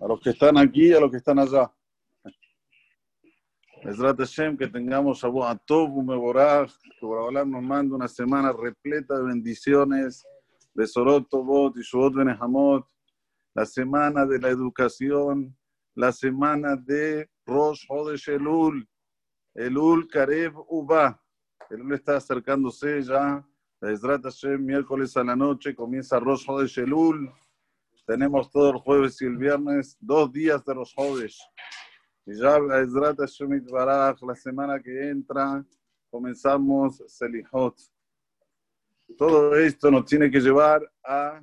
a los que están aquí y a los que están allá. Ezrat Hashem, que tengamos a Tov Mevorach, que Borolam nos manda una semana repleta de bendiciones, de Sorot Tovot y Shuot Benehamot, la semana de la educación, la semana de Rosh Hodesh Elul, Elul Karev Uba. Elul está acercándose ya, Ezrat Hashem, miércoles a la noche, comienza Rosh Hodesh Elul. Tenemos todo el jueves y el viernes, dos días de Rosh Hodesh. Y ya la semana que entra, comenzamos Selihot. Todo esto nos tiene que llevar a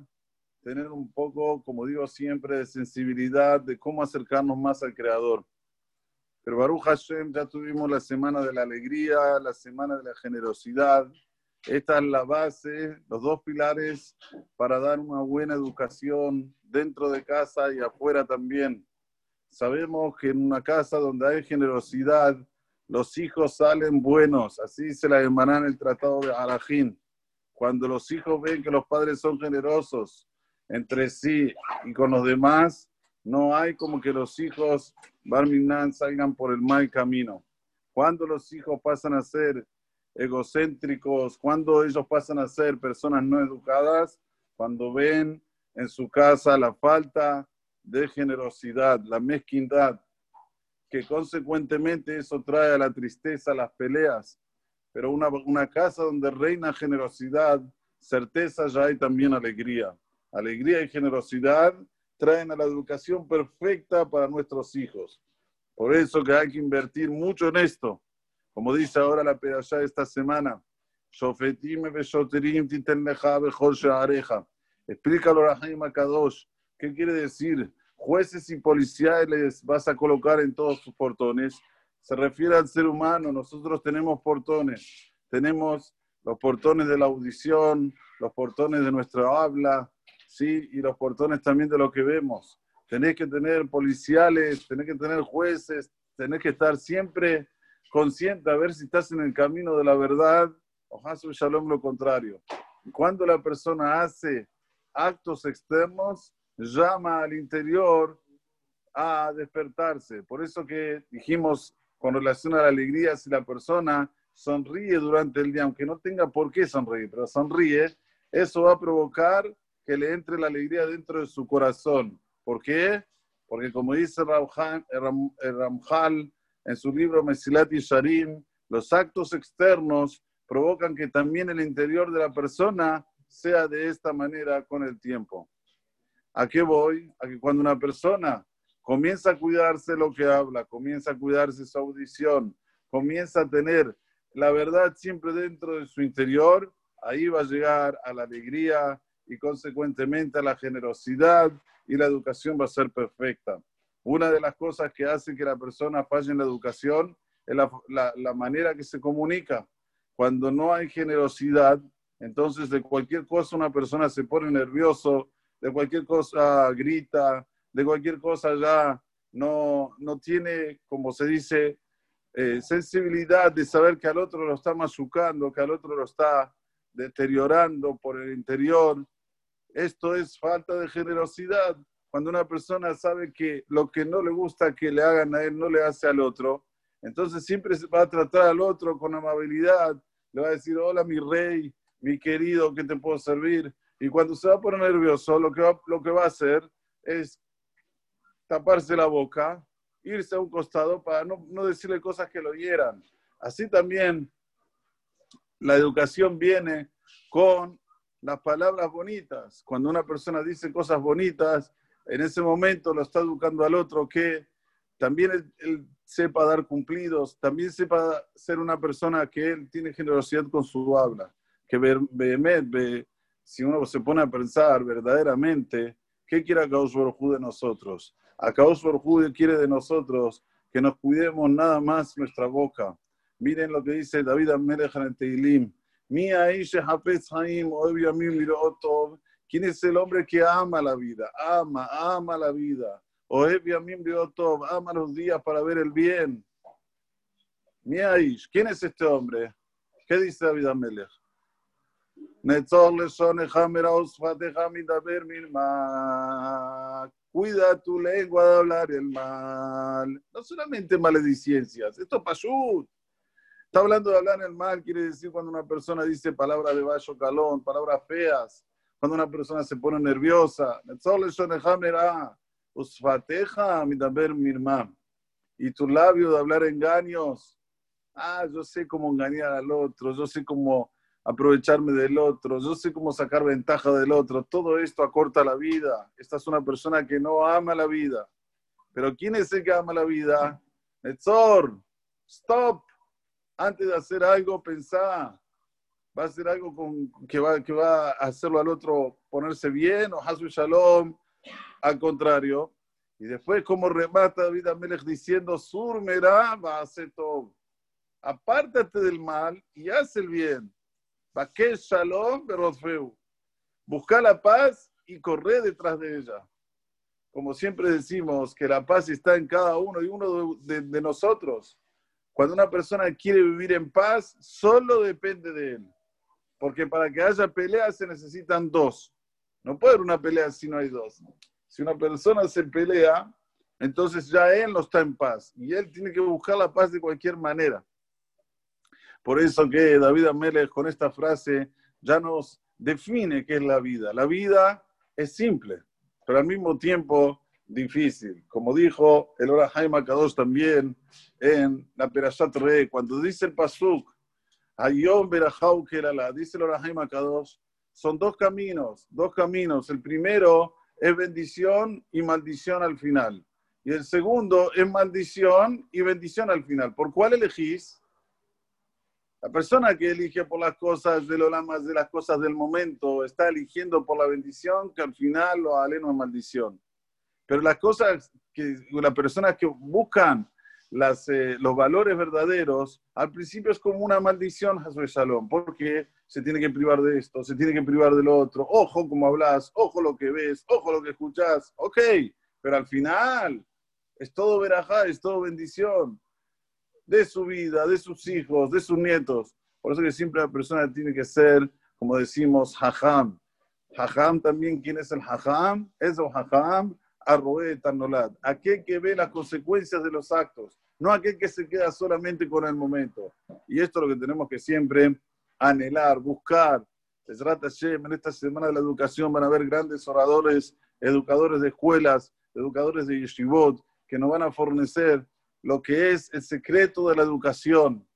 tener un poco, como digo siempre, de sensibilidad de cómo acercarnos más al Creador. Pero Baruch Hashem, ya tuvimos la semana de la alegría, la semana de la generosidad. Esta es la base, los dos pilares para dar una buena educación dentro de casa y afuera también. Sabemos que en una casa donde hay generosidad, los hijos salen buenos. Así se la emaná en el Tratado de Arajín. Cuando los hijos ven que los padres son generosos entre sí y con los demás, no hay como que los hijos Barminan salgan por el mal camino. Cuando los hijos pasan a ser egocéntricos, cuando ellos pasan a ser personas no educadas, cuando ven en su casa la falta de generosidad, la mezquindad, que consecuentemente eso trae a la tristeza, las peleas. Pero una, una casa donde reina generosidad, certeza ya hay también alegría. Alegría y generosidad traen a la educación perfecta para nuestros hijos. Por eso que hay que invertir mucho en esto. Como dice ahora la de esta semana, Explícalo a Kadosh. ¿Qué quiere decir? Jueces y policiales vas a colocar en todos sus portones. Se refiere al ser humano. Nosotros tenemos portones. Tenemos los portones de la audición, los portones de nuestra habla, ¿sí? y los portones también de lo que vemos. Tenés que tener policiales, tenés que tener jueces, tenés que estar siempre consciente a ver si estás en el camino de la verdad o Shalom lo contrario. Cuando la persona hace actos externos, llama al interior a despertarse. Por eso que dijimos con relación a la alegría, si la persona sonríe durante el día, aunque no tenga por qué sonreír, pero sonríe, eso va a provocar que le entre la alegría dentro de su corazón. ¿Por qué? Porque como dice Ramjal en su libro Mesilat y Sharim, los actos externos provocan que también el interior de la persona sea de esta manera con el tiempo. ¿A qué voy? A que cuando una persona comienza a cuidarse lo que habla, comienza a cuidarse su audición, comienza a tener la verdad siempre dentro de su interior, ahí va a llegar a la alegría y consecuentemente a la generosidad y la educación va a ser perfecta. Una de las cosas que hace que la persona falle en la educación es la, la manera que se comunica. Cuando no hay generosidad, entonces de cualquier cosa una persona se pone nervioso, de cualquier cosa grita, de cualquier cosa ya no, no tiene, como se dice, eh, sensibilidad de saber que al otro lo está machucando, que al otro lo está deteriorando por el interior. Esto es falta de generosidad. Cuando una persona sabe que lo que no le gusta que le hagan a él no le hace al otro, entonces siempre va a tratar al otro con amabilidad, le va a decir, hola mi rey, mi querido, ¿qué te puedo servir? Y cuando se va a poner nervioso, lo que va, lo que va a hacer es taparse la boca, irse a un costado para no, no decirle cosas que lo hieran. Así también la educación viene con las palabras bonitas. Cuando una persona dice cosas bonitas, en ese momento lo está educando al otro que también él, sepa dar cumplidos, también sepa ser una persona que él tiene generosidad con su habla, que ve, si uno se pone a pensar verdaderamente, ¿qué quiere Akadosh Baruj de nosotros? Akadosh Baruj quiere de nosotros que nos cuidemos nada más nuestra boca. Miren lo que dice David Amelech en el Teilim. ¿Quién es el hombre que ama la vida? Ama, ama la vida. Oevi Amim Beotov, ama los días para ver el bien. Miaish, ¿quién es este hombre? ¿Qué dice David Amelech? Cuida tu lengua de hablar el mal. No solamente maledicencias, esto es payut. Está hablando de hablar el mal, quiere decir cuando una persona dice palabras de bayo calón, palabras feas cuando una persona se pone nerviosa. Y tu labio de hablar engaños. Ah, yo sé cómo engañar al otro, yo sé cómo aprovecharme del otro, yo sé cómo sacar ventaja del otro. Todo esto acorta la vida. Esta es una persona que no ama la vida. Pero ¿quién es el que ama la vida? Netzor, stop. Antes de hacer algo, pensá. ¿Va a hacer algo con, que, va, que va a hacerlo al otro ponerse bien o Hasu Shalom? Al contrario. Y después, como remata David Amelech diciendo, Surmera va a hacer todo. Apártate del mal y haz el bien que Shalom Berofeu. Busca la paz y corre detrás de ella. Como siempre decimos, que la paz está en cada uno y uno de, de nosotros. Cuando una persona quiere vivir en paz, solo depende de él. Porque para que haya pelea se necesitan dos. No puede haber una pelea si no hay dos. Si una persona se pelea, entonces ya él no está en paz. Y él tiene que buscar la paz de cualquier manera. Por eso que David Amelech con esta frase ya nos define qué es la vida. La vida es simple, pero al mismo tiempo difícil. Como dijo el Ora Jaime Kadosh también en la Perashat Re, cuando dice el Pasuk, Ayom Berajau Kerala, dice el Ora Jaime Kadosh, son dos caminos, dos caminos. El primero es bendición y maldición al final. Y el segundo es maldición y bendición al final. ¿Por cuál elegís? La persona que elige por las cosas del más de las cosas del momento, está eligiendo por la bendición que al final lo aleno es maldición. Pero las cosas que las personas que buscan las, eh, los valores verdaderos, al principio es como una maldición, Hasbe Shalom, porque se tiene que privar de esto, se tiene que privar del otro, ojo como hablas, ojo lo que ves, ojo lo que escuchas, ok, pero al final es todo verajá, es todo bendición de su vida, de sus hijos, de sus nietos. Por eso que siempre la persona tiene que ser, como decimos, hajam. Hajam también, ¿quién es el hajam? Es el hajam arroé tanolad. Aquel que ve las consecuencias de los actos, no aquel que se queda solamente con el momento. Y esto es lo que tenemos que siempre anhelar, buscar. En esta semana de la educación van a haber grandes oradores, educadores de escuelas, educadores de yeshivot, que nos van a fornecer lo que es el secreto de la educación,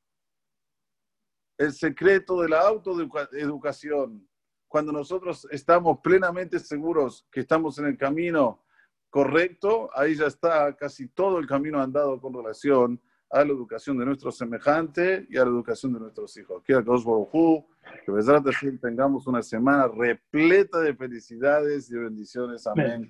el secreto de la autoeducación. Cuando nosotros estamos plenamente seguros que estamos en el camino correcto, ahí ya está casi todo el camino andado con relación a la educación de nuestro semejante y a la educación de nuestros hijos. Quiero que que tengamos una semana repleta de felicidades y bendiciones. Amén.